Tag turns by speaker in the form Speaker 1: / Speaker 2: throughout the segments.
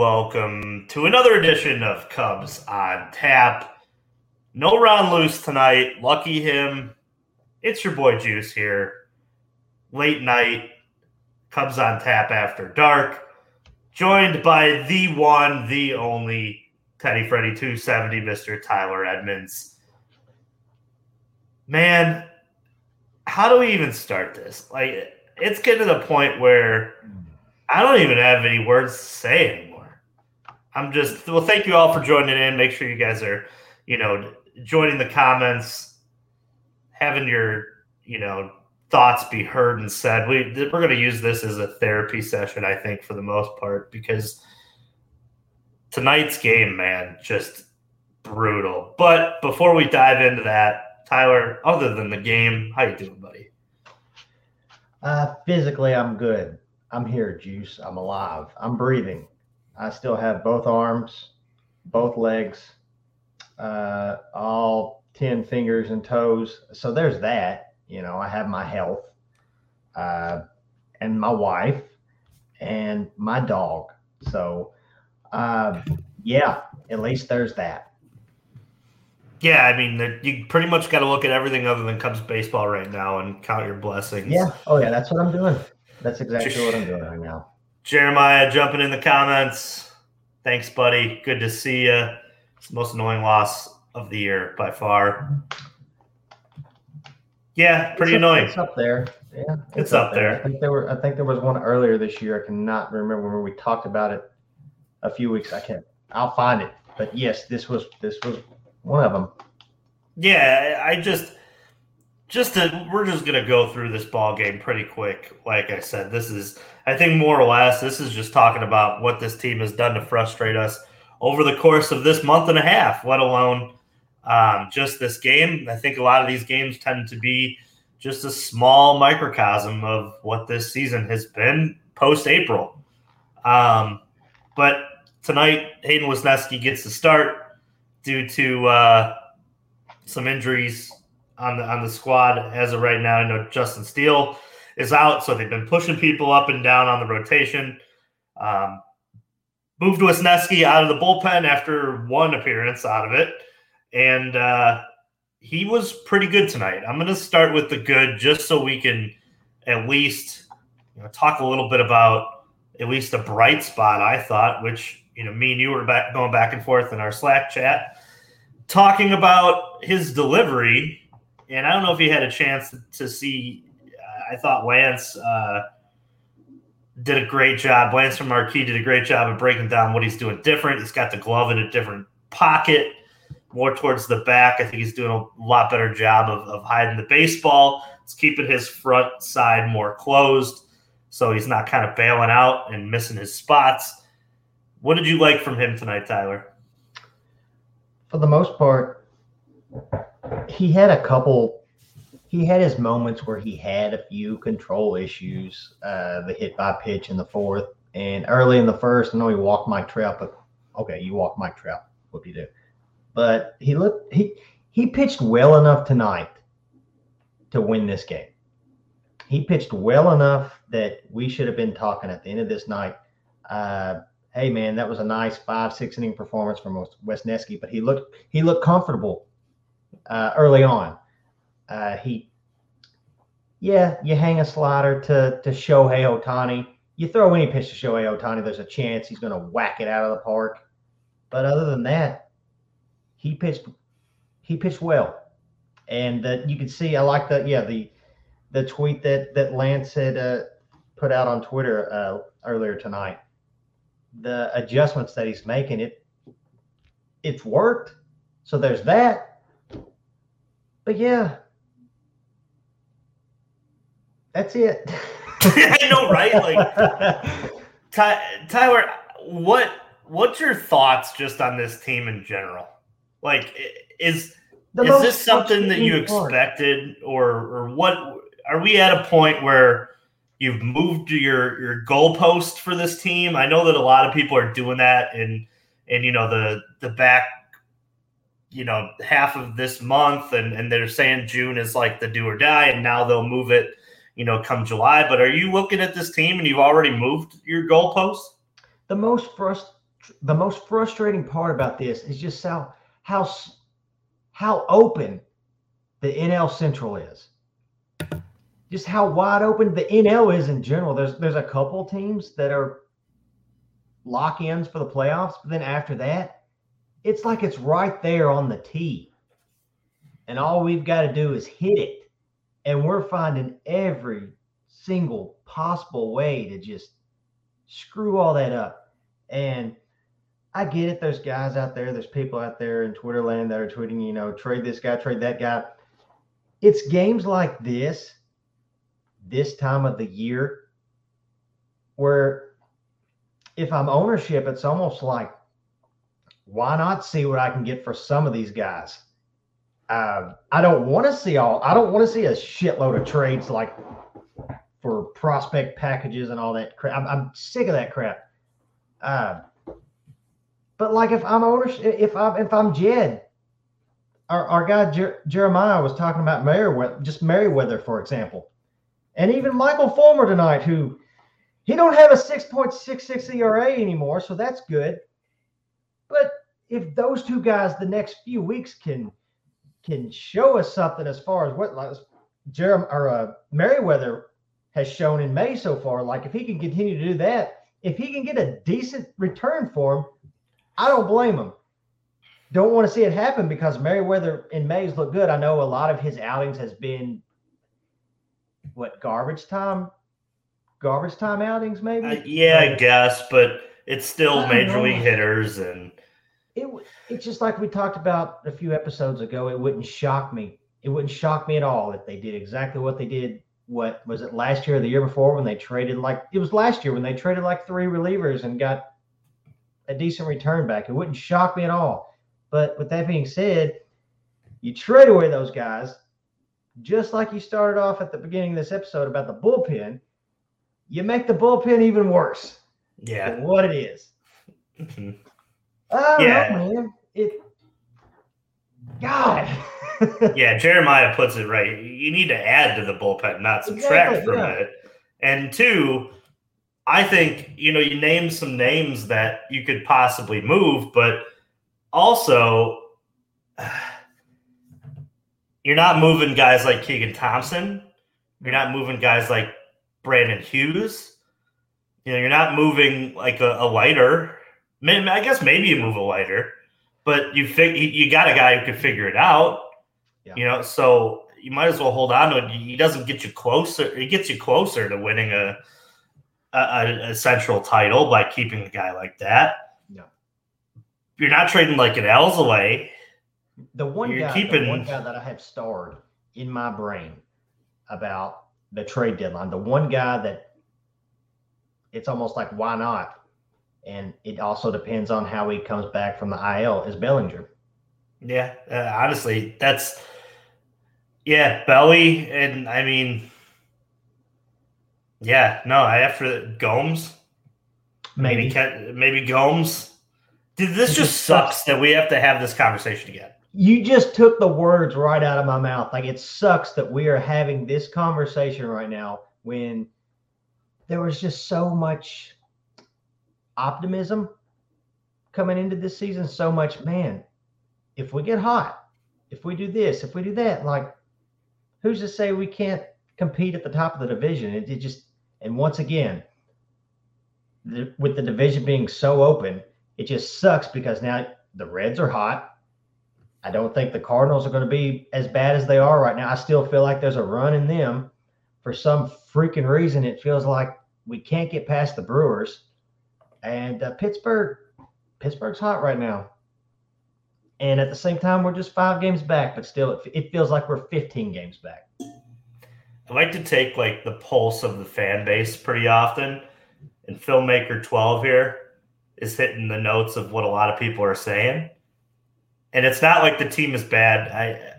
Speaker 1: welcome to another edition of Cubs on Tap. No Ron Loose tonight. Lucky him. It's your boy Juice here. Late night, Cubs on Tap after dark. Joined by the one, the only Teddy Freddy 270, Mr. Tyler Edmonds. Man, how do we even start this? Like, it's getting to the point where I don't even have any words to say. I'm just well, thank you all for joining in. Make sure you guys are, you know, joining the comments, having your, you know, thoughts be heard and said. We we're going to use this as a therapy session, I think, for the most part, because tonight's game, man, just brutal. But before we dive into that, Tyler, other than the game, how you doing, buddy?
Speaker 2: Uh, physically, I'm good. I'm here, Juice. I'm alive. I'm breathing. I still have both arms, both legs, uh, all 10 fingers and toes. So there's that. You know, I have my health uh, and my wife and my dog. So, uh, yeah, at least there's that.
Speaker 1: Yeah, I mean, you pretty much got to look at everything other than Cubs baseball right now and count your blessings.
Speaker 2: Yeah. Oh, yeah. That's what I'm doing. That's exactly what I'm doing right now.
Speaker 1: Jeremiah jumping in the comments. Thanks, buddy. Good to see you. It's the most annoying loss of the year by far. Yeah, pretty
Speaker 2: it's
Speaker 1: annoying.
Speaker 2: Up, it's up there. Yeah,
Speaker 1: it's, it's up, up there. there.
Speaker 2: I think there were. I think there was one earlier this year. I cannot remember when we talked about it a few weeks. I can't. I'll find it. But yes, this was this was one of them.
Speaker 1: Yeah, I just just to, we're just gonna go through this ball game pretty quick. Like I said, this is I think more or less this is just talking about what this team has done to frustrate us over the course of this month and a half, let alone um, just this game. I think a lot of these games tend to be just a small microcosm of what this season has been post April. Um, but tonight, Hayden Wesneski gets the start due to uh, some injuries on the on the squad as of right now. I know Justin Steele is out, so they've been pushing people up and down on the rotation. Um, moved Wesneski out of the bullpen after one appearance out of it, and uh, he was pretty good tonight. I'm going to start with the good, just so we can at least you know, talk a little bit about at least a bright spot. I thought, which you know, me and you were back, going back and forth in our Slack chat, talking about his delivery. And I don't know if you had a chance to see. I thought Lance uh, did a great job. Lance from Marquee did a great job of breaking down what he's doing different. He's got the glove in a different pocket, more towards the back. I think he's doing a lot better job of, of hiding the baseball. It's keeping his front side more closed so he's not kind of bailing out and missing his spots. What did you like from him tonight, Tyler?
Speaker 2: For the most part, he had a couple. He had his moments where he had a few control issues. Uh, the hit by pitch in the fourth and early in the first. I know he walked Mike Trout, but okay, you walked Mike Trout. What do you do? But he looked he he pitched well enough tonight to win this game. He pitched well enough that we should have been talking at the end of this night. Uh, hey man, that was a nice five six inning performance from Wesneski, but he looked he looked comfortable uh, early on. Uh, he, yeah, you hang a slider to to Shohei Ohtani. You throw any pitch to Shohei Ohtani, there's a chance he's going to whack it out of the park. But other than that, he pitched he pitched well, and uh, you can see. I like the yeah the the tweet that that Lance had uh, put out on Twitter uh, earlier tonight the adjustments that he's making, it it's worked. So there's that. But yeah, that's it.
Speaker 1: I know, right? Like Ty, Tyler, what what's your thoughts just on this team in general? Like, is the is this something that you expected, or or what? Are we at a point where You've moved your your goalpost for this team. I know that a lot of people are doing that and and you know the the back you know half of this month and and they're saying June is like the do or die and now they'll move it you know, come July. But are you looking at this team and you've already moved your goalposts?
Speaker 2: The most frust- the most frustrating part about this is just how how how open the NL Central is. Just how wide open the NL is in general. There's there's a couple teams that are lock-ins for the playoffs, but then after that, it's like it's right there on the tee. And all we've got to do is hit it. And we're finding every single possible way to just screw all that up. And I get it. There's guys out there, there's people out there in Twitter land that are tweeting, you know, trade this guy, trade that guy. It's games like this, this time of the year, where if I'm ownership, it's almost like, why not see what I can get for some of these guys? Uh, I don't want to see all. I don't want to see a shitload of trades like for prospect packages and all that crap. I'm, I'm sick of that crap. Uh, but like if I'm ownership, if I'm if I'm Jed, our, our guy Jer- Jeremiah was talking about Merryweather, just Merryweather, for example, and even Michael Fulmer tonight, who he don't have a 6.66 ERA anymore, so that's good. But if those two guys the next few weeks can can show us something as far as what like, Jerem or uh, Merryweather has shown in May so far, like if he can continue to do that, if he can get a decent return for him, I don't blame him. Don't want to see it happen because Merryweather in May's look good. I know a lot of his outings has been what garbage time garbage time outings, maybe.
Speaker 1: Uh, yeah, I guess, but it's still major know. league hitters, and
Speaker 2: it it's just like we talked about a few episodes ago. It wouldn't shock me. It wouldn't shock me at all if they did exactly what they did. What was it last year or the year before when they traded like it was last year when they traded like three relievers and got a decent return back. It wouldn't shock me at all. But with that being said, you trade away those guys, just like you started off at the beginning of this episode about the bullpen you make the bullpen even worse.
Speaker 1: Yeah.
Speaker 2: what it is. Mm-hmm. Mm-hmm. yeah. Know, man. It God.
Speaker 1: yeah, Jeremiah puts it right. You need to add to the bullpen, not subtract exactly, from yeah. it. And two, I think, you know, you name some names that you could possibly move, but also you're not moving guys like Keegan Thompson. You're not moving guys like Brandon Hughes. You know, you're not moving like a, a Leiter. I guess maybe you move a Leiter, but you fig- you got a guy who can figure it out. Yeah. You know, so you might as well hold on to it. He doesn't get you closer. He gets you closer to winning a a, a central title by keeping a guy like that.
Speaker 2: Yeah.
Speaker 1: You're not trading like an Alzolay.
Speaker 2: The one You're guy, keeping... the one guy that I have starred in my brain about the trade deadline. The one guy that it's almost like why not? And it also depends on how he comes back from the IL is Bellinger.
Speaker 1: Yeah, uh, honestly, that's yeah, Belly, and I mean, yeah, no, I after Gomes, maybe maybe, maybe Gomes. Dude, this just sucks that we have to have this conversation again
Speaker 2: you just took the words right out of my mouth. Like it sucks that we are having this conversation right now when there was just so much optimism coming into this season. So much, man, if we get hot, if we do this, if we do that, like who's to say we can't compete at the top of the division? It, it just, and once again, the, with the division being so open, it just sucks because now the Reds are hot I don't think the Cardinals are going to be as bad as they are right now. I still feel like there's a run in them. For some freaking reason, it feels like we can't get past the Brewers. And uh, Pittsburgh, Pittsburgh's hot right now. And at the same time, we're just five games back, but still, it, it feels like we're 15 games back.
Speaker 1: I like to take like the pulse of the fan base pretty often. And filmmaker 12 here is hitting the notes of what a lot of people are saying and it's not like the team is bad. I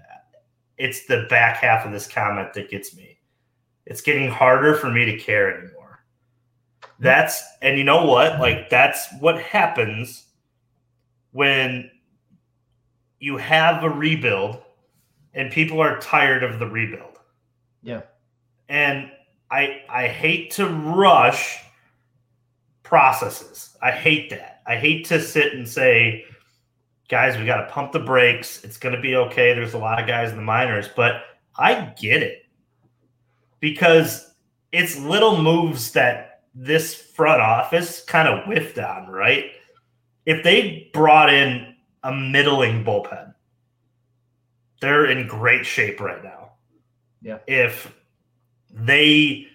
Speaker 1: it's the back half of this comment that gets me. It's getting harder for me to care anymore. That's and you know what? Like that's what happens when you have a rebuild and people are tired of the rebuild.
Speaker 2: Yeah.
Speaker 1: And I I hate to rush processes. I hate that. I hate to sit and say, guys, we got to pump the brakes. It's going to be okay. There's a lot of guys in the minors, but I get it because it's little moves that this front office kind of whiffed on, right? If they brought in a middling bullpen, they're in great shape right now.
Speaker 2: Yeah.
Speaker 1: If they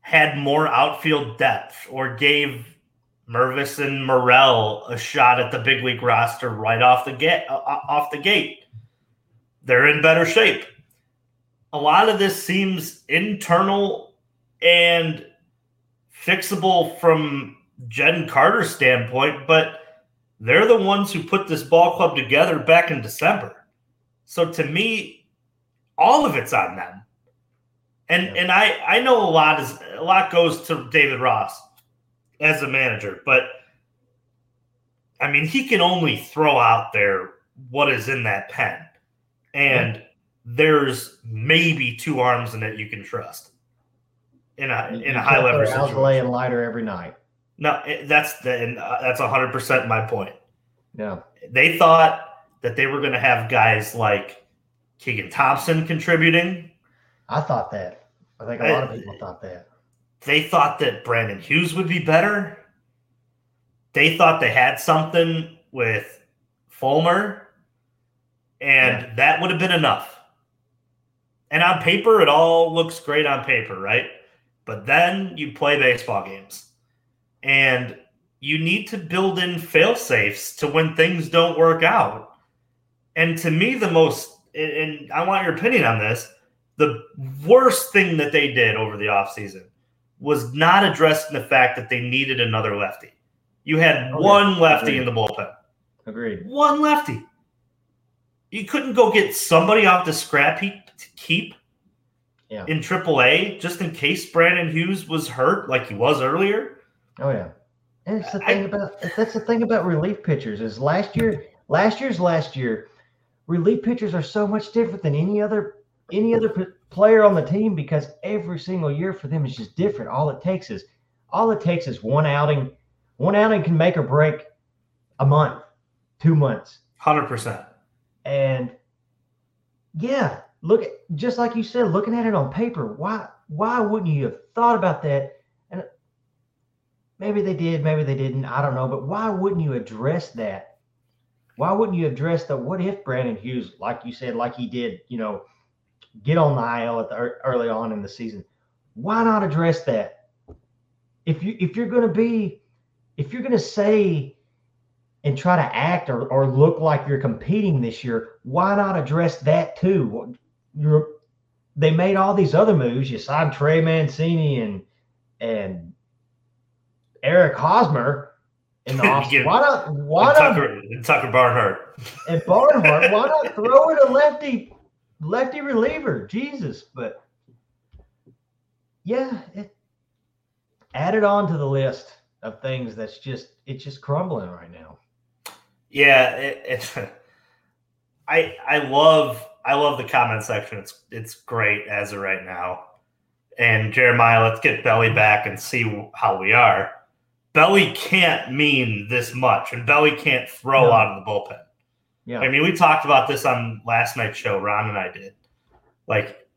Speaker 1: had more outfield depth or gave Mervis and Morel a shot at the big league roster right off the get uh, uh, off the gate, they're in better shape. A lot of this seems internal and fixable from Jed Carter's standpoint, but they're the ones who put this ball club together back in December. So to me, all of it's on them. And yeah. and I I know a lot is a lot goes to David Ross as a manager, but I mean he can only throw out there what is in that pen. And yeah. there's maybe two arms in it you can trust in a in a high level
Speaker 2: situation. and Leiter every night.
Speaker 1: No, that's the and uh, that's hundred percent my point.
Speaker 2: Yeah,
Speaker 1: they thought that they were going to have guys like Keegan Thompson contributing.
Speaker 2: I thought that. I think a lot of people thought that.
Speaker 1: They thought that Brandon Hughes would be better. They thought they had something with Fulmer, and yeah. that would have been enough. And on paper, it all looks great on paper, right? But then you play baseball games, and you need to build in fail safes to when things don't work out. And to me, the most, and I want your opinion on this, the worst thing that they did over the offseason was not addressing the fact that they needed another lefty. You had oh, one lefty Agreed. in the bullpen.
Speaker 2: Agreed.
Speaker 1: One lefty. You couldn't go get somebody off the scrap heap to keep
Speaker 2: yeah.
Speaker 1: in AAA just in case Brandon Hughes was hurt like he was earlier.
Speaker 2: Oh yeah. And it's the thing I, about that's the thing about relief pitchers is last year last year's last year relief pitchers are so much different than any other any other p- player on the team because every single year for them is just different. All it takes is all it takes is one outing. One outing can make or break a month, two months.
Speaker 1: Hundred percent.
Speaker 2: And yeah, look at just like you said, looking at it on paper. Why why wouldn't you have thought about that? And maybe they did, maybe they didn't. I don't know. But why wouldn't you address that why wouldn't you address the what if Brandon Hughes, like you said, like he did, you know, get on the IL at the early on in the season? Why not address that? If you if you're going to be if you're going to say and try to act or, or look like you're competing this year, why not address that too? You're they made all these other moves. You signed Trey Mancini and and Eric Hosmer in the offseason. why not? Why
Speaker 1: and
Speaker 2: not?
Speaker 1: Tucker, and Tucker Barnhart.
Speaker 2: And Barnhart. why not throw in a lefty, lefty reliever? Jesus, but yeah, it added on to the list of things that's just it's just crumbling right now.
Speaker 1: Yeah, it, it, I I love I love the comment section. It's it's great as of right now. And Jeremiah, let's get Belly back and see how we are. Belly can't mean this much, and Belly can't throw no. out of the bullpen.
Speaker 2: Yeah.
Speaker 1: I mean, we talked about this on last night's show. Ron and I did. Like,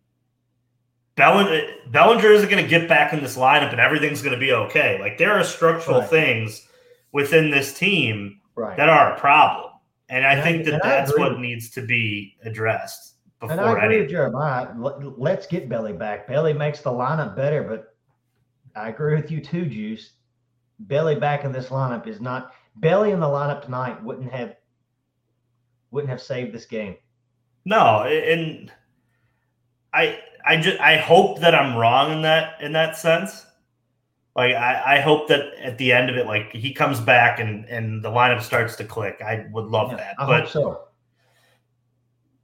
Speaker 1: Bellinger, Bellinger isn't going to get back in this lineup, and everything's going to be okay. Like, there are structural right. things within this team
Speaker 2: right.
Speaker 1: that are a problem, and I and think I, that that's what needs to be addressed. Before
Speaker 2: and I agree any- with Jeremiah. Let's get Belly back. Belly makes the lineup better, but I agree with you too, Juice. Belly back in this lineup is not Belly in the lineup tonight wouldn't have wouldn't have saved this game.
Speaker 1: No, and I I just I hope that I'm wrong in that in that sense. Like I, I hope that at the end of it, like he comes back and and the lineup starts to click. I would love yeah, that.
Speaker 2: I
Speaker 1: but
Speaker 2: so.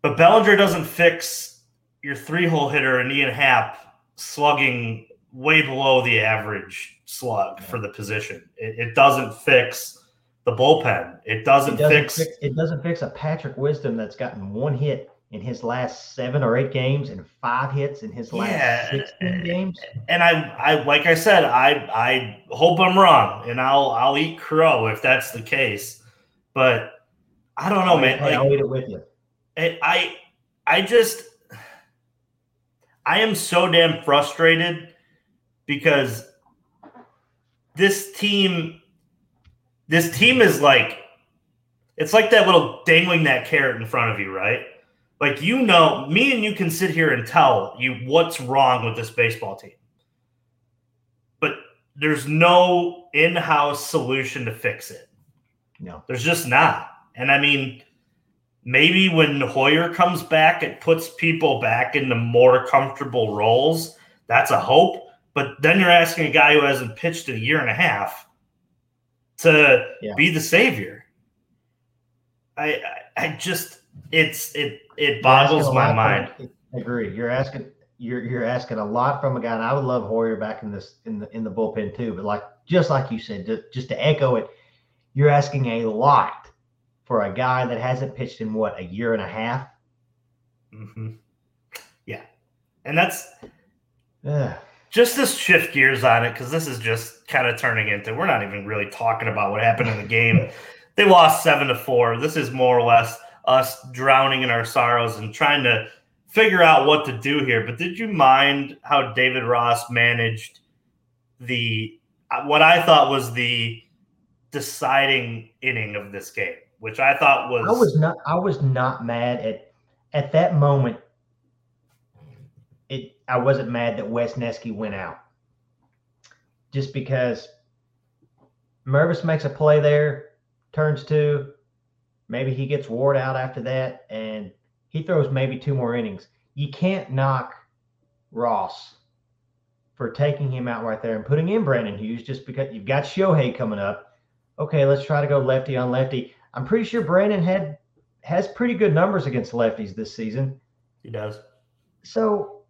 Speaker 1: But Bellinger doesn't fix your three hole hitter and Ian Happ slugging way below the average slug for the position. It, it doesn't fix the bullpen. It doesn't, it doesn't fix,
Speaker 2: fix, It doesn't fix a Patrick Wisdom that's gotten one hit in his last seven or eight games and five hits in his last
Speaker 1: Yeah,
Speaker 2: 16 games.
Speaker 1: and I, I like I said, I I hope I'm wrong, and I'll I'll eat crow if that's the case. But I don't know, man.
Speaker 2: Hey, I'll eat it with you.
Speaker 1: I I I just I am so damn frustrated because this team this team is like it's like that little dangling that carrot in front of you, right? Like you know, me and you can sit here and tell you what's wrong with this baseball team. But there's no in-house solution to fix it.
Speaker 2: No.
Speaker 1: There's just not. And I mean, maybe when Heuer comes back, it puts people back into more comfortable roles. That's a hope. But then you're asking a guy who hasn't pitched in a year and a half to
Speaker 2: Yeah.
Speaker 1: be the savior. I, I I just it's it it boggles my mind.
Speaker 2: from- I agree. You're asking you're you're asking a lot from a guy, and I would love Heuer back in this in the in the bullpen too. But like just like you said, ju- just to echo it, you're asking a lot for a guy that hasn't pitched in what a year and a half.
Speaker 1: hmm Yeah, and that's
Speaker 2: Ugh.
Speaker 1: just to shift gears on it because this is just kind of turning into we're not even really talking about what happened in the game. they lost seven to four. This is more or less us drowning in our sorrows and trying to figure out what to do here. But did you mind how David Ross managed the uh, what I thought was the deciding inning of this game, which I thought was,
Speaker 2: I was not I was not mad at at that moment. It I wasn't mad that Wesneski went out. Just because Mervis makes a play there, turns two, maybe he gets Ward out after that, and he throws maybe two more innings. You can't knock Ross for taking him out right there and putting in Brandon Hughes just because you've got Shohei coming up. Okay, let's try to go lefty on lefty. I'm pretty sure Brandon had has pretty good numbers against lefties this season.
Speaker 1: he does.
Speaker 2: So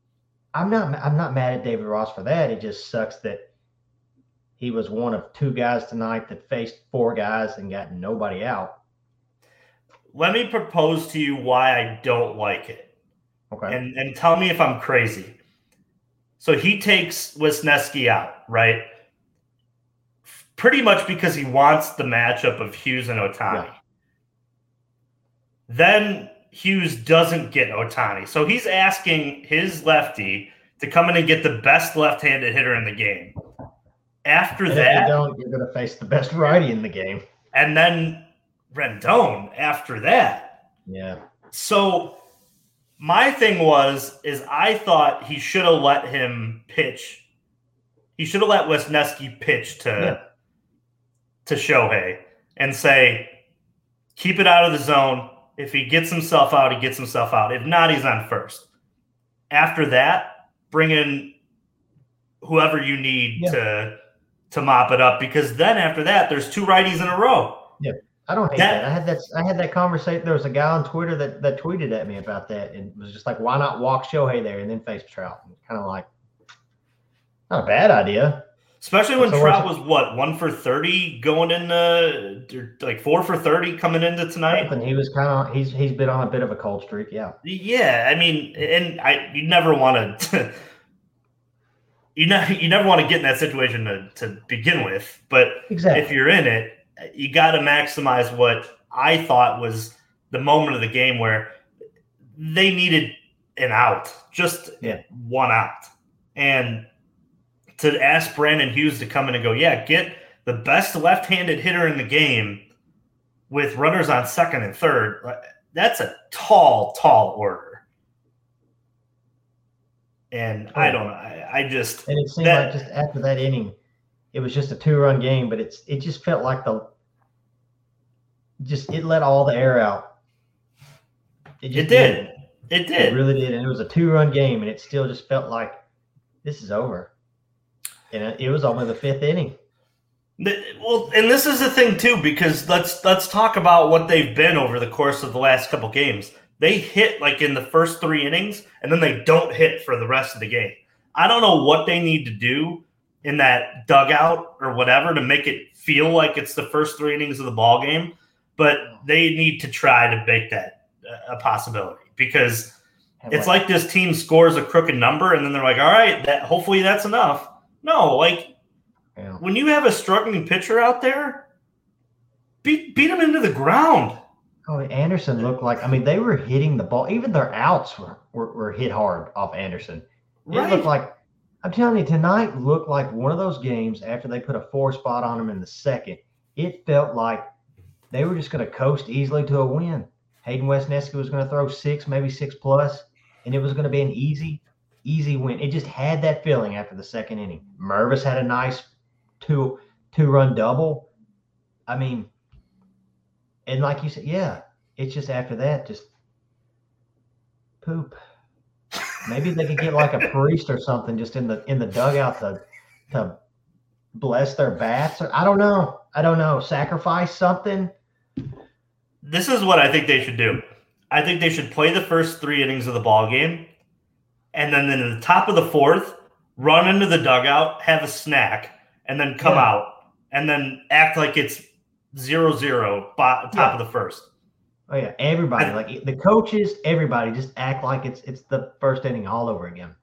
Speaker 2: I'm not I'm not mad at David Ross for that. It just sucks that he was one of two guys tonight that faced four guys and got nobody out.
Speaker 1: Let me propose to you why I don't like it.
Speaker 2: Okay.
Speaker 1: and and tell me if I'm crazy. So he takes Wesneski out, right? Pretty much because he wants the matchup of Hughes and Ohtani.
Speaker 2: Yeah.
Speaker 1: Then Hughes doesn't get Ohtani. So he's asking his lefty to come in and get the best left-handed hitter in the game. After
Speaker 2: and you
Speaker 1: that,
Speaker 2: don't, you're going to face the best righty in the game.
Speaker 1: and then Rendon after that.
Speaker 2: Yeah.
Speaker 1: So my thing was is I thought he should have let him pitch. He should have let Wesneski pitch to
Speaker 2: Yeah.
Speaker 1: to Shohei and say, keep it out of the zone. If he gets himself out, he gets himself out. If not, he's on first. After that, bring in whoever you need
Speaker 2: Yeah.
Speaker 1: to to mop it up because then after that, there's two righties in a row.
Speaker 2: I don't hate
Speaker 1: That-
Speaker 2: that. I had that. I had that conversation. There was a guy on Twitter that, that tweeted at me about that, and was just like, "Why not walk Shohei there and then face Trout?" Kind of like, not a bad idea.
Speaker 1: Especially when
Speaker 2: So
Speaker 1: Trout was what one for thirty going into like four for thirty coming into tonight.
Speaker 2: And he was kind of he's he's been on a bit of a cold streak. Yeah,
Speaker 1: Yeah, I mean, and I you never want to. You know, you never want to get in that situation to, to begin with, but
Speaker 2: exactly.
Speaker 1: if you're in it, you got to maximize what I thought was the moment of the game where they needed an out, just
Speaker 2: Yeah.
Speaker 1: one out. And to ask Brandon Hughes to come in and go, yeah, get the best left handed hitter in the game with runners on second and third, that's a tall, tall order. And I don't know. I, I just,
Speaker 2: And it seemed
Speaker 1: That-
Speaker 2: like just after that inning, it was just a two run game, but it's it just felt like the just it let all the air out.
Speaker 1: it
Speaker 2: just
Speaker 1: did. It
Speaker 2: It
Speaker 1: did.
Speaker 2: It really did. And it was a two run game, and it still just felt like this is over. And it- it was only the fifth inning.
Speaker 1: Well, and this is the thing too, because let's let's talk about what they've been over the course of the last couple games. They hit like in the first three innings, and then they don't hit for the rest of the game. I don't know what they need to do in that dugout or whatever to make it feel like it's the first three innings of the ball game, but they need to try to make that a possibility. because it's like this team scores a crooked number and then they're like, all right, that hopefully that's enough. No, like
Speaker 2: yeah.
Speaker 1: when you have a struggling pitcher out there, beat beat him into the ground.
Speaker 2: Oh, Anderson looked like I mean they were hitting the ball. Even their outs were, were, were hit hard off Anderson. It
Speaker 1: Right.
Speaker 2: looked like I'm telling you, tonight looked like one of those games after they put a four spot on them in the second. It felt like they were just going to coast easily to a win. Hayden Wesneski was going to throw six, maybe six plus, and it was going to be an easy, easy win. It just had that feeling after the second inning. Mervis had a nice two two run double. I mean, and like you said, yeah, it's just after that, just poop. Maybe they could get like a priest or something just in the in the dugout to to bless their bats. Or, I don't know. I don't know. Sacrifice something.
Speaker 1: this is what I think they should do. I think they should play the first three innings of the ball game, and then in the top of the fourth, run into the dugout, have a snack, and then come
Speaker 2: Yeah.
Speaker 1: out and then act like it's zero zero top
Speaker 2: Yeah.
Speaker 1: of the first.
Speaker 2: Oh yeah, everybody
Speaker 1: I-
Speaker 2: like the coaches, everybody just act like it's it's the first inning all over again.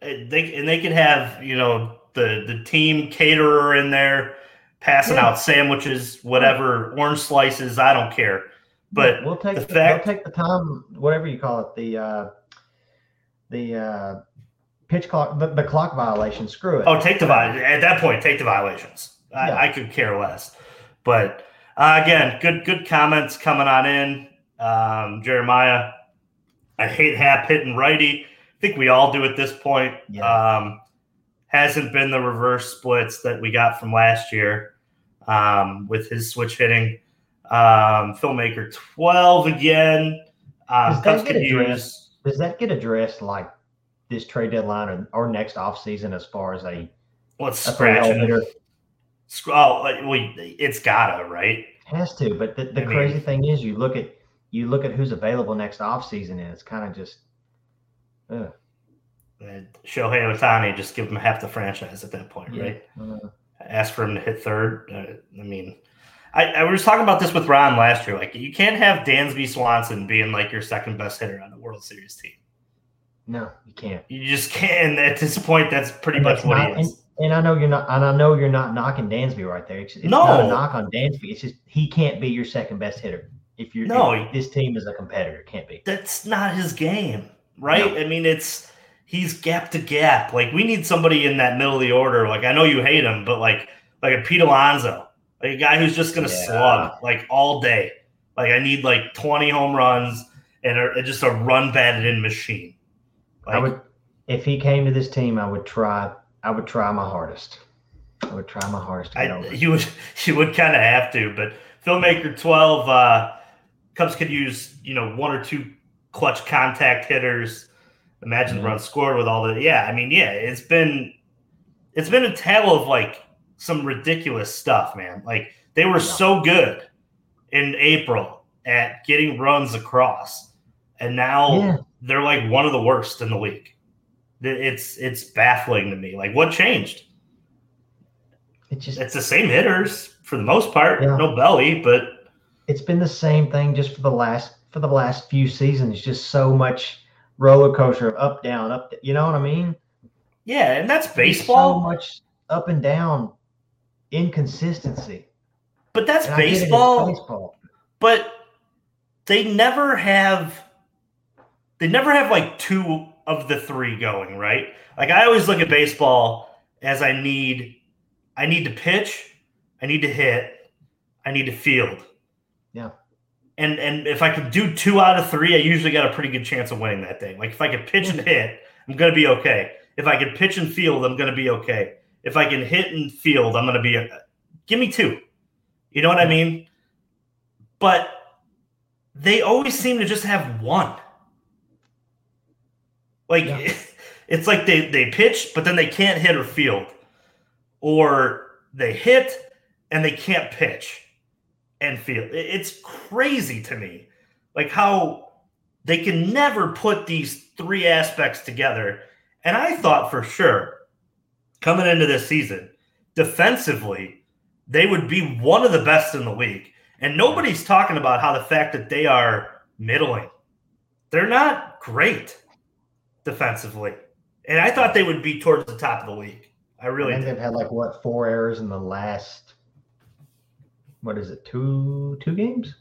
Speaker 1: Uh, They and they could have you know the the team caterer in there passing
Speaker 2: Yeah.
Speaker 1: out sandwiches, whatever, orange slices. I don't care. But
Speaker 2: we'll take
Speaker 1: the
Speaker 2: the,
Speaker 1: fact-
Speaker 2: we'll take the time, whatever you call it, the uh, the uh, pitch clock, the, the clock violation. Screw it.
Speaker 1: Oh, take the at that point, take the violations. I,
Speaker 2: Yeah.
Speaker 1: I could care less. But uh, again, good good comments coming on in. Um, Jeremiah, I hate Happ hitting righty. I think we all do at this point.
Speaker 2: Yeah.
Speaker 1: Um, hasn't been the reverse splits that we got from last year um, with his switch hitting. Um, filmmaker twelve again. Um,
Speaker 2: Does that get addressed? Does that get addressed like this trade deadline or, or next offseason as far as a,
Speaker 1: let's
Speaker 2: a
Speaker 1: scratch
Speaker 2: three-hole
Speaker 1: it.
Speaker 2: hitter?
Speaker 1: Sc- Oh, we, it's gotta right.
Speaker 2: Has to, but the, the
Speaker 1: I mean-
Speaker 2: crazy thing is, you look at you look at who's available next offseason, and it's kind of just, ugh,
Speaker 1: Shohei Ohtani, just give him half the franchise at that point,
Speaker 2: Yeah.
Speaker 1: right?
Speaker 2: uh,
Speaker 1: Ask for him to hit third. Uh, I mean, I, I was talking about this with Ron last year. Like, you can't have Dansby Swanson being like your second best hitter on a World Series team.
Speaker 2: no, you can't.
Speaker 1: You just can't. At this point, that's pretty
Speaker 2: And
Speaker 1: much what
Speaker 2: not-
Speaker 1: he is.
Speaker 2: And, I know you're not, and I know you're not knocking Dansby right there. It's, it's
Speaker 1: No.
Speaker 2: not a knock on Dansby. It's just he can't be your second best hitter if you're.
Speaker 1: No.
Speaker 2: if this team is a competitor. Can't be.
Speaker 1: That's not his game, right?
Speaker 2: No.
Speaker 1: I mean, it's he's gap to gap. Like, we need somebody in that middle of the order. Like, I know you hate him, but like, like a Pete Alonso, like a guy who's just going to
Speaker 2: Yeah.
Speaker 1: slug like all day. Like, I need like 20 home runs and a, just a run batted in machine. Like,
Speaker 2: I would, if he came to this team, I would try. I would try my hardest. I would try my hardest to get
Speaker 1: I, you would you would kind of have to, but filmmaker twelve uh, Cubs could use you know one or two clutch contact hitters. Imagine the
Speaker 2: Mhm.
Speaker 1: runs scored with all the yeah. I mean yeah, it's been it's been a tale of like some ridiculous stuff, man. Like they were
Speaker 2: Yeah.
Speaker 1: so good in April at getting runs across, and now
Speaker 2: Yeah.
Speaker 1: they're like one of the worst in the league. It's it's baffling to me. Like what changed?
Speaker 2: It just
Speaker 1: it's the same hitters for the most part.
Speaker 2: Yeah.
Speaker 1: No belly, but
Speaker 2: it's been the same thing just for the last for the last few seasons. Just so much roller coaster of up down up. You know what I mean?
Speaker 1: yeah, and that's baseball.
Speaker 2: So much up and down inconsistency.
Speaker 1: but that's
Speaker 2: And I get it, it's
Speaker 1: baseball.
Speaker 2: baseball.
Speaker 1: But they never have. They never have like two of the three going right. Like I always look at baseball as I need. I need to pitch. I need to hit. I need to field.
Speaker 2: Yeah.
Speaker 1: And and if I could do two out of three, I usually got a pretty good chance of winning that thing. Like if I could pitch and hit, I'm gonna be okay. If I can pitch and field, I'm gonna be okay. If I can hit and field, I'm gonna be. A, give me two. You know what I mean? But they always seem to just have one. Like
Speaker 2: Yeah.
Speaker 1: it's like they they pitch, but then they can't hit or field, or they hit and they can't pitch and field. It's crazy to me, like how they can never put these three aspects together. And I thought for sure coming into this season, defensively, they would be one of the best in the league. And nobody's talking about how the fact that they are middling. they're not great defensively. And I thought they would be towards the top of the league. I really
Speaker 2: I think
Speaker 1: did.
Speaker 2: they've had like what four errors in the last what is it two two games?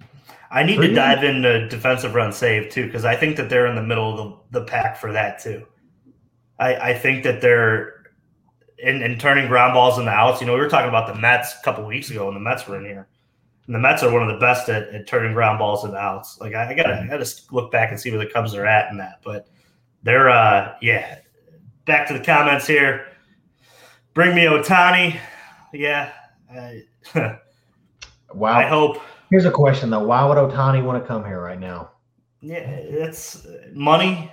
Speaker 1: I need to
Speaker 2: Really?
Speaker 1: dive into defensive run save too, because I think that they're in the middle of the, the pack for that too. I, I think that they're in, in turning ground balls in the outs. You know, we were talking about the Mets a couple weeks ago when the Mets were in here. And the Mets are one of the best at, at turning ground balls into outs. Like I, I gotta I gotta look back and see where the Cubs are at in that. But they're uh yeah. Back to the comments here. Bring me Ohtani. Yeah. I,
Speaker 2: Wow.
Speaker 1: I hope
Speaker 2: Here's a question though: Why would Ohtani want to come here right now?
Speaker 1: Yeah, it's money,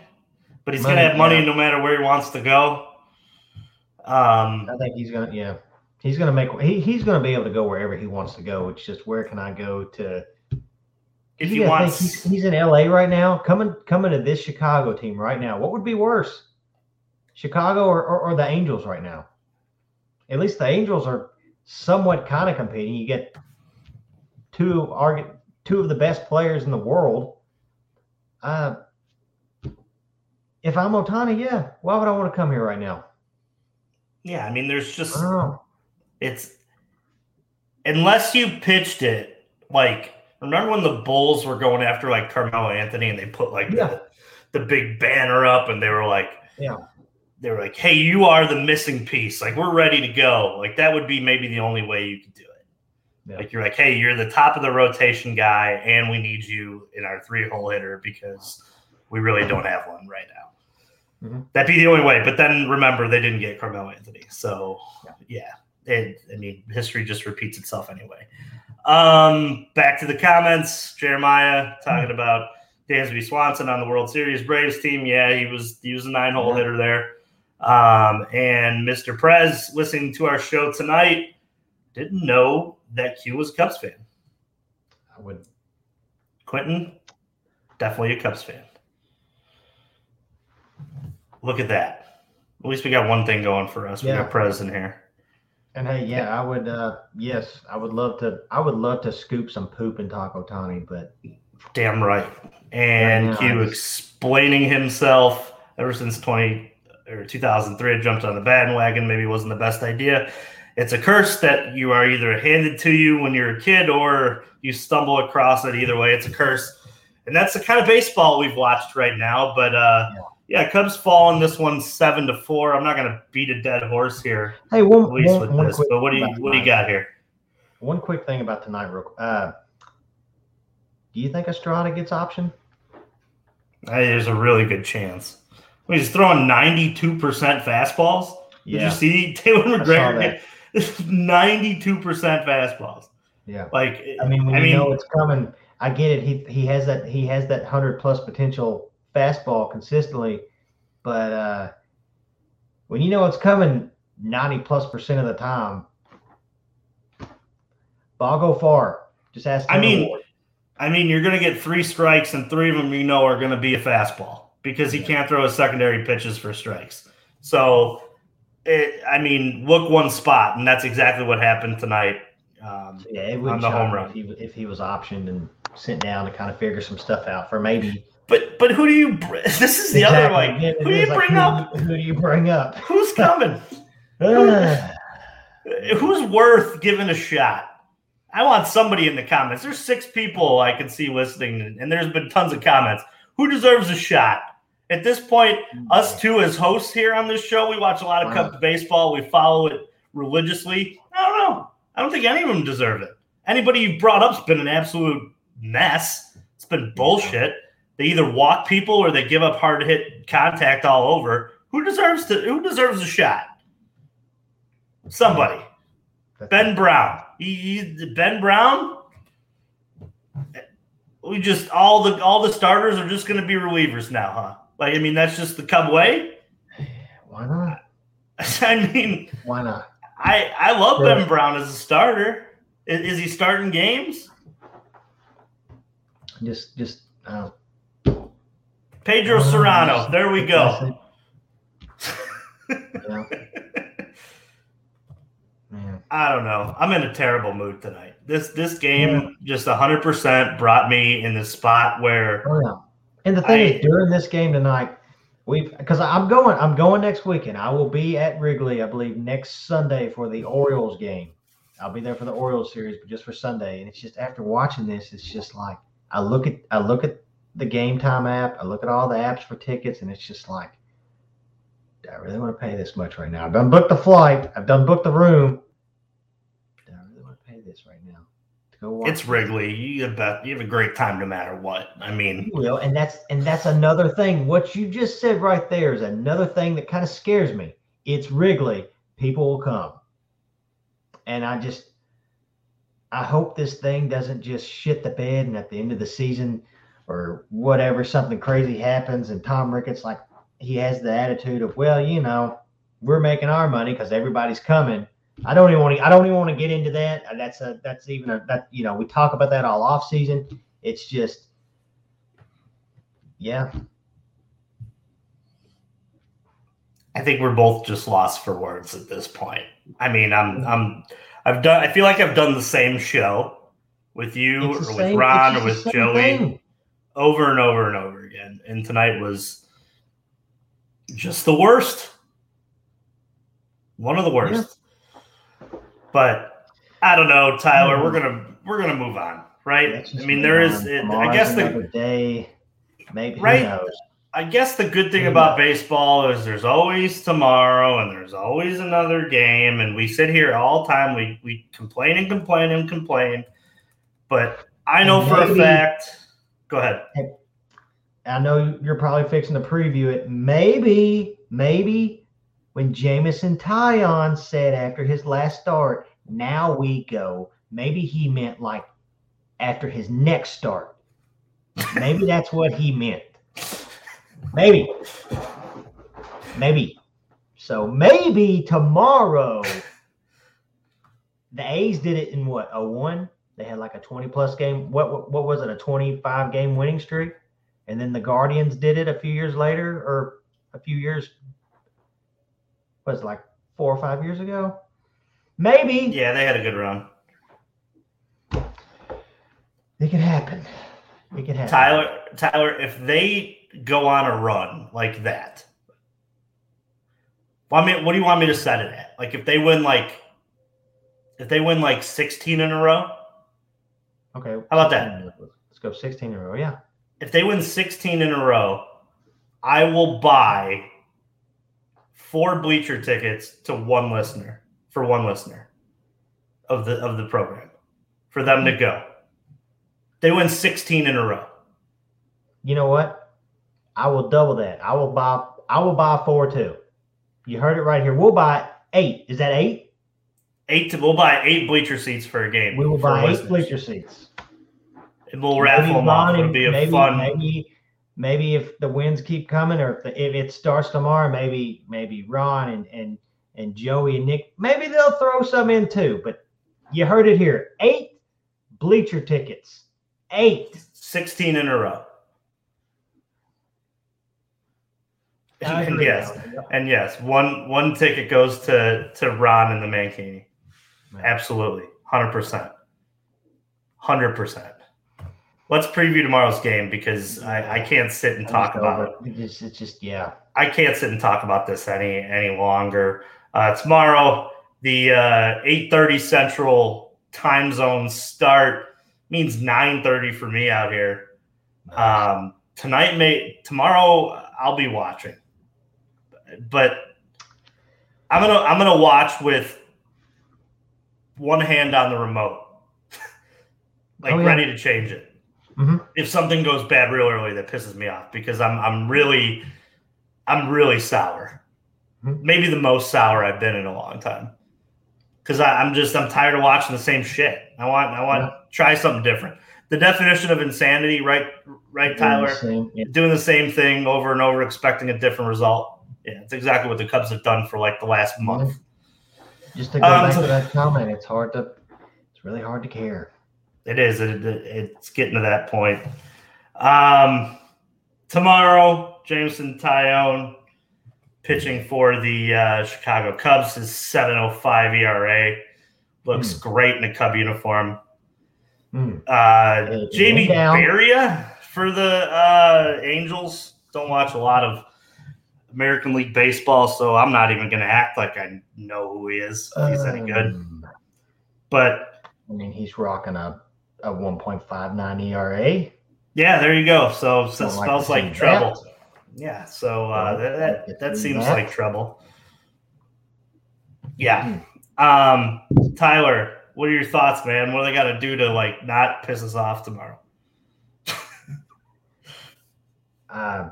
Speaker 1: but he's
Speaker 2: Money,
Speaker 1: gonna have money
Speaker 2: yeah.
Speaker 1: no matter where he wants to go. Um,
Speaker 2: I think he's gonna yeah he's gonna make he, he's gonna be able to go wherever he wants to go. It's just where can I go to?
Speaker 1: If
Speaker 2: You
Speaker 1: he
Speaker 2: gotta
Speaker 1: wants,
Speaker 2: think he's, he's in LA right now, coming coming to this Chicago team right now. What would be worse, Chicago or, or, or the Angels right now? At least the Angels are somewhat kind of competing. You get two argu- two of the best players in the world. Uh, if I'm Ohtani, yeah, why would I want to come here right now?
Speaker 1: yeah, I mean, there's just
Speaker 2: I don't know.
Speaker 1: it's unless you pitched it like remember when the Bulls were going after like Carmelo Anthony and they put like
Speaker 2: Yeah.
Speaker 1: the, the big banner up and they were like,
Speaker 2: Yeah.
Speaker 1: they were like, hey, you are the missing piece. Like we're ready to go. Like that would be maybe the only way you could do it.
Speaker 2: Yeah.
Speaker 1: Like you're like, hey, you're the top of the rotation guy, and we need you in our three hole hitter because we really don't have one right now.
Speaker 2: Mhm.
Speaker 1: That'd be the only way. But then remember, they didn't get Carmelo Anthony, so yeah, it, I mean, history just repeats itself anyway. Um, back to the comments. Jeremiah talking about Dansby Swanson on the World Series Braves team. Yeah, he was he was a nine hole
Speaker 2: Yeah.
Speaker 1: hitter there. Um, and Mr. Prez listening to our show tonight didn't know that Q was a Cubs fan.
Speaker 2: I would
Speaker 1: Quentin, definitely a Cubs fan. Look at that. At least we got one thing going for us. We
Speaker 2: Yeah.
Speaker 1: got Prez in here.
Speaker 2: And hey, yeah, I would. uh Yes, I would love to. I would love to scoop some poop in Taco Tani, but
Speaker 1: Damn right. And
Speaker 2: Right
Speaker 1: Q explaining himself ever since 20 or 2003 jumped on the bandwagon. Maybe wasn't the best idea. It's a curse that you are either handed to you when you're a kid or you stumble across it. Either way, it's a curse. And that's the kind of baseball we've watched right now. But uh, yeah. Cubs fall in this one seven to four. I'm not going to beat a dead horse here,
Speaker 2: hey, one,
Speaker 1: at least
Speaker 2: one,
Speaker 1: with
Speaker 2: one
Speaker 1: this. But what do you what do you got here?
Speaker 2: One quick thing about tonight, real. quick. Uh, do you think Estrada gets option?
Speaker 1: Hey, There's a really good chance. He's throwing 92% fastballs. Did you see Taylor McGregor
Speaker 2: that.
Speaker 1: 92% fastballs?
Speaker 2: Yeah.
Speaker 1: Like,
Speaker 2: I mean, when
Speaker 1: I
Speaker 2: you
Speaker 1: mean-
Speaker 2: know it's coming, I get it. He he has that he has that hundred plus potential fastball consistently, but uh, when you know it's coming ninety plus percent of the time, ball go far. Just ask.
Speaker 1: I mean,
Speaker 2: Ward.
Speaker 1: I mean, you're going to get three strikes, and three of them you know are going to be a fastball because he
Speaker 2: Yeah.
Speaker 1: can't throw his secondary pitches for strikes. So, it, I mean, look one spot, and that's exactly what happened tonight. Um,
Speaker 2: So, yeah, it
Speaker 1: on
Speaker 2: would
Speaker 1: the home run.
Speaker 2: if he if he was optioned and sent down to kind of figure some stuff out for maybe.
Speaker 1: But but who do you? br- This is the other
Speaker 2: Exactly.
Speaker 1: like
Speaker 2: Yeah, it
Speaker 1: who do you
Speaker 2: is like,
Speaker 1: bring
Speaker 2: who
Speaker 1: up?
Speaker 2: who do you bring up?
Speaker 1: Who's coming? Who's worth giving a shot? I want somebody in the comments. There's six people I can see listening, and there's been tons of comments. Who deserves a shot? At this point, us two as hosts here on this show, we watch a lot of
Speaker 2: Wow.
Speaker 1: Cubs baseball. We follow it religiously. I don't know. I don't think any of them deserve it. Anybody you brought up's been an absolute mess. It's been bullshit. They either walk people or they give up hard hit contact all over. Who deserves to? Who deserves a shot? Somebody. Ben Brown. He, he- Ben Brown. We just all the all the starters are just going to be relievers now, huh? Like I mean, that's just the Cub way.
Speaker 2: Why not?
Speaker 1: I mean,
Speaker 2: Why not?
Speaker 1: I I love
Speaker 2: Yeah.
Speaker 1: Ben Brown as a starter. Is, is he starting games?
Speaker 2: Just just. Uh,
Speaker 1: Pedro
Speaker 2: Uh,
Speaker 1: Serrano. There we go.
Speaker 2: you.
Speaker 1: I don't know. I'm in a terrible mood tonight. This this game just 100% brought me in the spot where
Speaker 2: Oh, yeah. And the thing
Speaker 1: I-
Speaker 2: is, during this game tonight, we've because I'm going, I'm going next weekend. I will be at Wrigley, I believe, next Sunday for the Orioles game. I'll be there for the Orioles series, but just for Sunday. And it's just after watching this, it's just like I look at I look at the Game Time app, I look at all the apps for tickets, and it's just like, do I really want to pay this much right now? I've done booked the flight, I've done booked the room. Do I really want to pay this right now to go watch?
Speaker 1: It's Wrigley. You have, bet- you have a great time no matter what. I mean,
Speaker 2: You will, and that's and that's another thing. What you just said right there is another thing that kind of scares me. It's Wrigley. People will come, and I just I hope this thing doesn't just shit the bed, and at the end of the season or whatever, something crazy happens, and Tom Ricketts like he has the attitude of, well, you know, we're making our money because everybody's coming. I don't even want to. I don't even want to get into that. Uh, That's a. That's even a. That you know, we talk about that all off season. It's just, yeah,
Speaker 1: I think we're both just lost for words at this point. I mean, I'm I'm I've done I feel like I've done the same show with you
Speaker 2: It's
Speaker 1: or with
Speaker 2: same-
Speaker 1: Ron or with Joey
Speaker 2: thing.
Speaker 1: Over and over and over again. And tonight was just the worst. One of the worst. But I don't know, Tyler,
Speaker 2: Hmm.
Speaker 1: we're gonna we're gonna move on, right? I mean there is
Speaker 2: on.
Speaker 1: it, I guess the
Speaker 2: day. Maybe
Speaker 1: Right. I guess the good thing about baseball is there's always tomorrow and there's always another game, and we sit here all the time. We we complain and complain and complain, but I know for a fact. Go ahead.
Speaker 2: I know you're probably fixing to preview it. Maybe, maybe when Jameson Taillon said after his last start, now we go. Maybe he meant like after his next start. Maybe that's what he meant. Maybe. Maybe. So maybe tomorrow the A's did it in what, a one? They had like a 20 plus game. What, what what was it? A 25 game winning streak? And then the Guardians did it a few years later, or a few years, was it like four or five years ago? Maybe
Speaker 1: Yeah, they had a good run.
Speaker 2: it can happen. It can happen.
Speaker 1: Tyler, Tyler, if they go on a run like that, well, I mean, what do you want me to set it at? Like if they win like if they win like 16 in a row,
Speaker 2: Okay.
Speaker 1: How about that?
Speaker 2: Let's go 16 in a row. Yeah.
Speaker 1: if they win 16 in a row, I will buy four bleacher tickets to one listener for one listener of the of the program for them to go. They win 16 in a row.
Speaker 2: You know what? I will double that. I will buy. I will buy four too. You heard it right here. We'll buy eight. Is that eight?
Speaker 1: Eight to, we'll buy eight bleacher seats for a game.
Speaker 2: We will buy eight
Speaker 1: listeners.
Speaker 2: bleacher seats.
Speaker 1: And we'll raffle them off. It'll be a
Speaker 2: maybe,
Speaker 1: fun.
Speaker 2: Maybe, maybe if the winds keep coming, or if, the, if it starts tomorrow, maybe maybe Ron and and and Joey and Nick, maybe they'll throw some in too. But you heard it here: eight bleacher tickets. Eight.
Speaker 1: 16 in a row. And yes, and yes, one one ticket goes to to Ron and the Mankini. Absolutely, hundred percent, hundred percent. Let's preview tomorrow's game because I, I can't sit and talk about it.
Speaker 2: it. It's, it's just yeah.
Speaker 1: I can't sit and talk about this any any longer. Uh, tomorrow, the uh, eight thirty Central time zone start means nine thirty for me out here. Um, tonight, may tomorrow, I'll be watching, but I'm gonna I'm gonna watch with one hand on the remote, like
Speaker 2: Oh, yeah.
Speaker 1: ready to change it.
Speaker 2: Mhm.
Speaker 1: If something goes bad real early, that pisses me off because I'm I'm really I'm really sour.
Speaker 2: Mhm.
Speaker 1: Maybe the most sour I've been in a long time. Because I'm just I'm tired of watching the same shit. I want I want to try something different. The definition of insanity, right? Right, Tyler
Speaker 2: Same, yeah.
Speaker 1: doing the same thing over and over, expecting a different result. Yeah, it's exactly what the Cubs have done for like the last month.
Speaker 2: Just to go
Speaker 1: Um,
Speaker 2: back to that comment, it's hard to. It's really hard to care.
Speaker 1: It is. It, it- it's getting to that point. Um, tomorrow, Jameson Taillon pitching for the uh, Chicago Cubs. His 7.05 ERA looks
Speaker 2: Hmm.
Speaker 1: great in a Cub uniform.
Speaker 2: Hmm.
Speaker 1: Uh,
Speaker 2: Jaime.
Speaker 1: Barria for the uh, Angels. Don't watch a lot of American League baseball, so I'm not even going to act like I know who he is. He's any good,
Speaker 2: Um,
Speaker 1: but
Speaker 2: I mean, he's rocking a, a 1.59 ERA.
Speaker 1: yeah, there you go. So, so
Speaker 2: Don't like
Speaker 1: smells like trouble.
Speaker 2: that.
Speaker 1: Yeah, so uh, that that, that seems
Speaker 2: that.
Speaker 1: like trouble. Yeah. Um, Tyler, what are your thoughts, man? What do they got to do to like not piss us off tomorrow?
Speaker 2: Uh,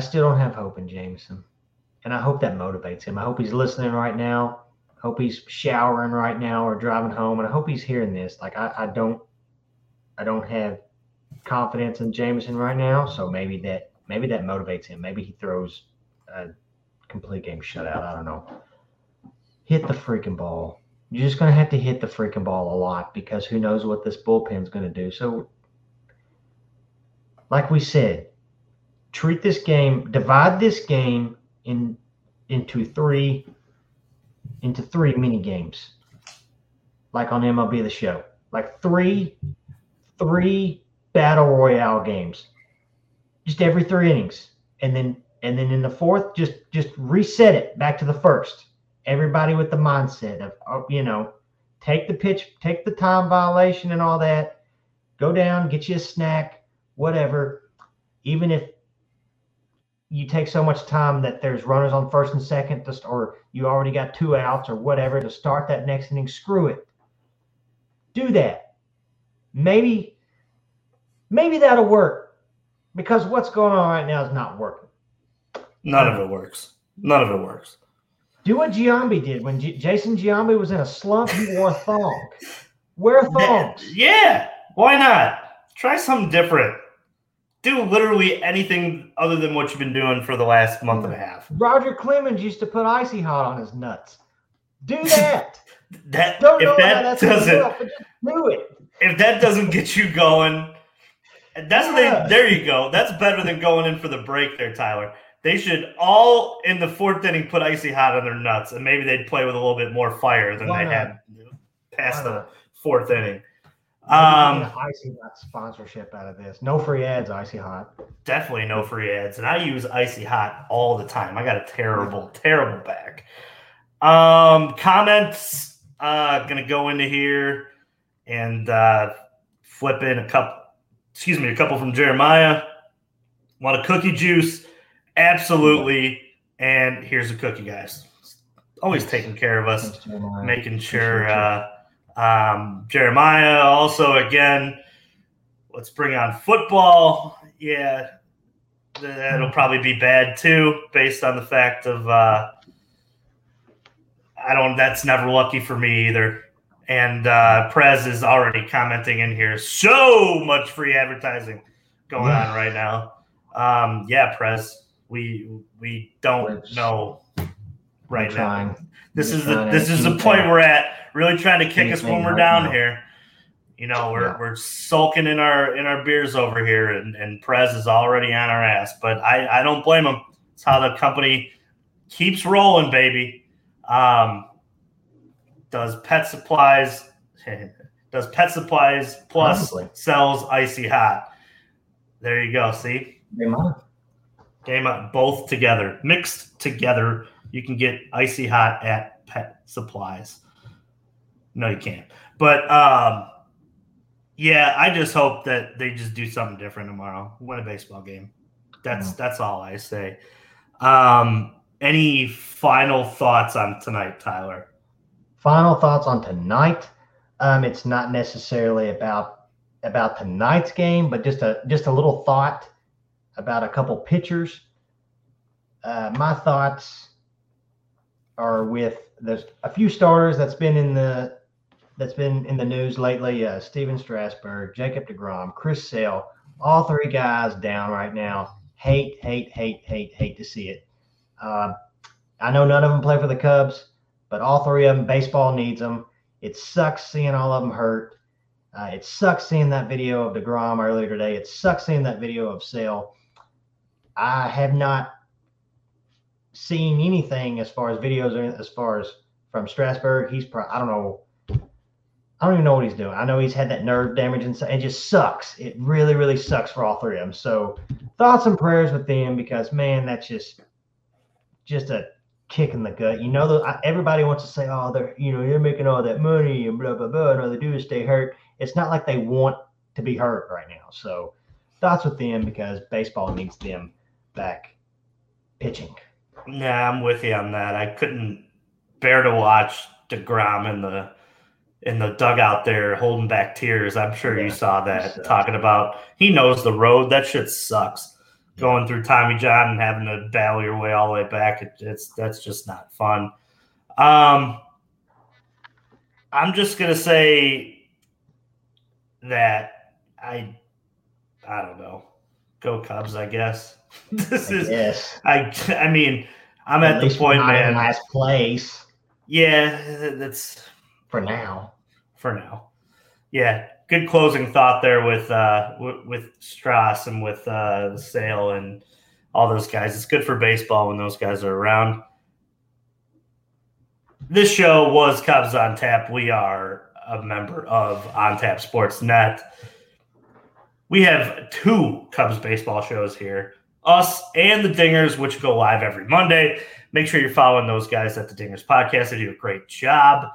Speaker 2: I still don't have hope in Jameson. And I hope that motivates him. I hope he's listening right now. I hope he's showering right now or driving home. And I hope he's hearing this. Like I, I don't I don't have confidence in Jameson right now. So maybe that maybe that motivates him. Maybe he throws a complete game shutout. I don't know. Hit the freaking ball. You're just gonna have to hit the freaking ball a lot because who knows what this bullpen's gonna do. So like we said, treat this game, divide this game in into three into three mini games, like on MLB the Show, like three three battle royale games, just every three innings, and then and then in the fourth, just just reset it back to the first. Everybody with the mindset of oh, you know, take the pitch, take the time violation and all that, go down, get you a snack, whatever, even if you take so much time that there's runners on first and second, to, or you already got two outs or whatever to start that next inning, screw it. Do that. Maybe, maybe that'll work because what's going on right now is not working.
Speaker 1: None of it works. None of it works.
Speaker 2: Do what Giambi did when J- Jason Giambi was in a slump. He wore a thong. Wear thongs.
Speaker 1: Yeah, why not? Try something different. Do literally anything other than what you've been doing for the last month and a half.
Speaker 2: Roger Clemens used to put icy hot on his nuts. Do that.
Speaker 1: That
Speaker 2: Don't know
Speaker 1: if that
Speaker 2: that's
Speaker 1: doesn't
Speaker 2: enough, do it.
Speaker 1: if that doesn't get you going, that's
Speaker 2: Yeah.
Speaker 1: thing. There you go. That's better than going in for the break there, Tyler. They should all in the fourth inning put icy hot on their nuts, and maybe they'd play with a little bit more fire than
Speaker 2: Why
Speaker 1: they
Speaker 2: not?
Speaker 1: had past
Speaker 2: Why
Speaker 1: the
Speaker 2: not?
Speaker 1: fourth inning. Um,
Speaker 2: icy hot sponsorship out of this. No free ads, icy hot.
Speaker 1: definitely no free ads, and I use icy hot all the time. I got a terrible, terrible back. Um, comments. Uh, gonna go into here and uh, flip in a couple. Excuse me, a couple from Jeremiah. Want a cookie juice? Absolutely. And here's a cookie, guys. Always taking care of us making sure uh, um, Jeremiah also again. Let's bring on football. Yeah, that'll probably be bad too, based on the fact of uh, I don't. That's never lucky for me either. And uh, Prez is already commenting in here. So much free advertising going on right now. Um, yeah, Prez, we we don't
Speaker 2: Which-
Speaker 1: know right now. This
Speaker 2: We're
Speaker 1: is the this is the point
Speaker 2: that-
Speaker 1: we're at. Really trying to kick us when we're down
Speaker 2: now.
Speaker 1: here. You know, we're
Speaker 2: Yeah.
Speaker 1: we're sulking in our in our beers over here, and and Prez is already on our ass. But I I don't blame him. It's how the company keeps rolling, baby. Um, does pet supplies does pet supplies plus
Speaker 2: Probably.
Speaker 1: sells icy hot. There you go. See.
Speaker 2: game might.
Speaker 1: Game up both together, mixed together. You can get icy hot at Pet Supplies. No, you can't. But um, yeah, I just hope that they just do something different tomorrow. Win a baseball game. That's that's all I say. Um, any final thoughts on tonight, Tyler?
Speaker 2: Final thoughts on tonight. Um, it's not necessarily about about tonight's game, but just a just a little thought about a couple pitchers. Uh, my thoughts are with there's a few starters that's been in the that's been in the news lately. Uh, Stephen Strasburg, Jacob Degrom, Chris Sale, all three guys down right now. Hate, hate, hate, hate, hate to see it. Uh, I know none of them play for the Cubs, but all three of them, baseball needs them. It sucks seeing all of them hurt. Uh, it sucks seeing that video of DeGrom earlier today. It sucks seeing that video of Sale. I have not seen anything as far as videos as far as from Strasburg. He's pro- I don't know. I don't even know what he's doing. I know he's had that nerve damage and it just sucks. It really, really sucks for all three of them. So thoughts and prayers with them because man, that's just just a kick in the gut. You know, the, everybody wants to say, "Oh, they're you know they're making all that money and blah blah blah," and all they do is stay hurt. It's not like they want to be hurt right now. So thoughts with them because baseball needs them back pitching.
Speaker 1: Yeah, I'm with you on that. I couldn't bear to watch Degrom and the in the dugout there holding back tears. I'm sure yeah, you saw that talking about he knows the road. That shit sucks. Yeah. Going through Tommy John and having to battle your way all the way back. It, it's that's just not fun. Um, I'm just gonna say that I I don't know. Go Cubs, I guess. this I is guess. I I mean, I'm at, at the point, man.
Speaker 2: last place.
Speaker 1: Yeah, that's
Speaker 2: for now.
Speaker 1: For now. Yeah, good closing thought there with uh with, Strauss and with uh Sale and all those guys. It's good for baseball when those guys are around. This show was Cubs on Tap. We are a member of On Tap Sports Net. We have two Cubs baseball shows here us and the Dingers, which go live every Monday. Make sure you're following those guys at the Dingers podcast. They do a great job.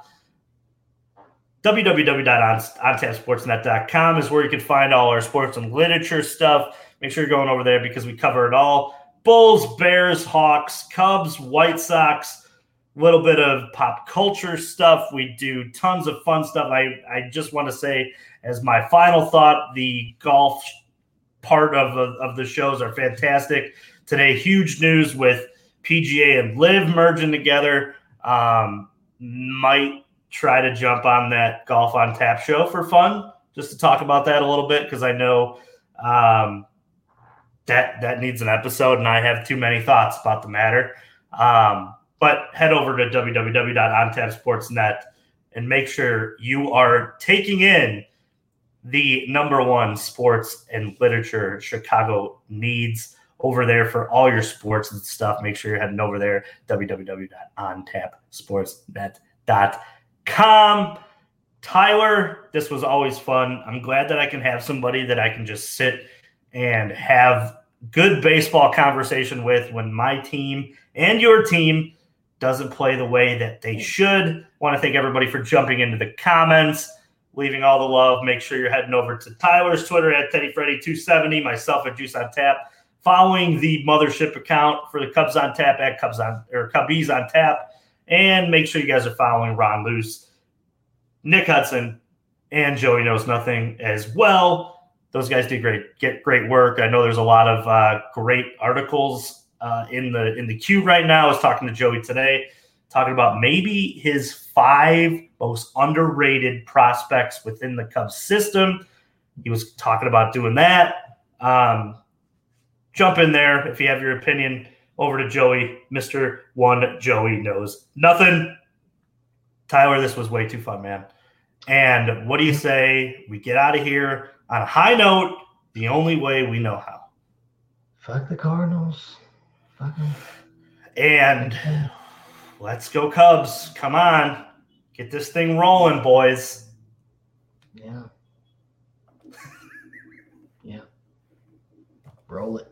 Speaker 1: www.ontapsportsnet.com is where you can find all our sports and literature stuff. Make sure you're going over there because we cover it all. Bulls, Bears, Hawks, Cubs, White Sox, a little bit of pop culture stuff. We do tons of fun stuff. I, I just want to say, as my final thought, the golf part of, of, of the shows are fantastic. Today, huge news with PGA and LIV merging together. Um, might try to jump on that golf on tap show for fun, just to talk about that a little bit because I know um, that that needs an episode, and I have too many thoughts about the matter. Um, but head over to www.ontapsportsnet and make sure you are taking in the number one sports and literature Chicago needs over there for all your sports and stuff. Make sure you're heading over there, www.ontapsportsnet.com. Tyler, this was always fun. I'm glad that I can have somebody that I can just sit and have good baseball conversation with when my team and your team doesn't play the way that they should. Want to thank everybody for jumping into the comments leaving all the love. Make sure you're heading over to Tyler's Twitter at TeddyFreddy270, myself at Juice on Tap, following the mothership account for the Cubs on Tap at Cubs on or Cubbies on Tap, and make sure you guys are following Ron Luce, Nick Hudson, and Joey Knows Nothing as well. Those guys do great, get great work. I know there's a lot of uh, great articles uh, in the in the queue right now. I was talking to Joey today talking about maybe his five most underrated prospects within the Cubs system. He was talking about doing that. Um, jump in there if you have your opinion. Over to Joey, Mr. One Joey knows nothing. Tyler, this was way too fun, man. And what do you say we get out of here on a high note, the only way we know how?
Speaker 2: Fuck the Cardinals. Fuck them.
Speaker 1: And Let's go, Cubs. Come on. Get this thing rolling, boys.
Speaker 2: Yeah. yeah. Roll it.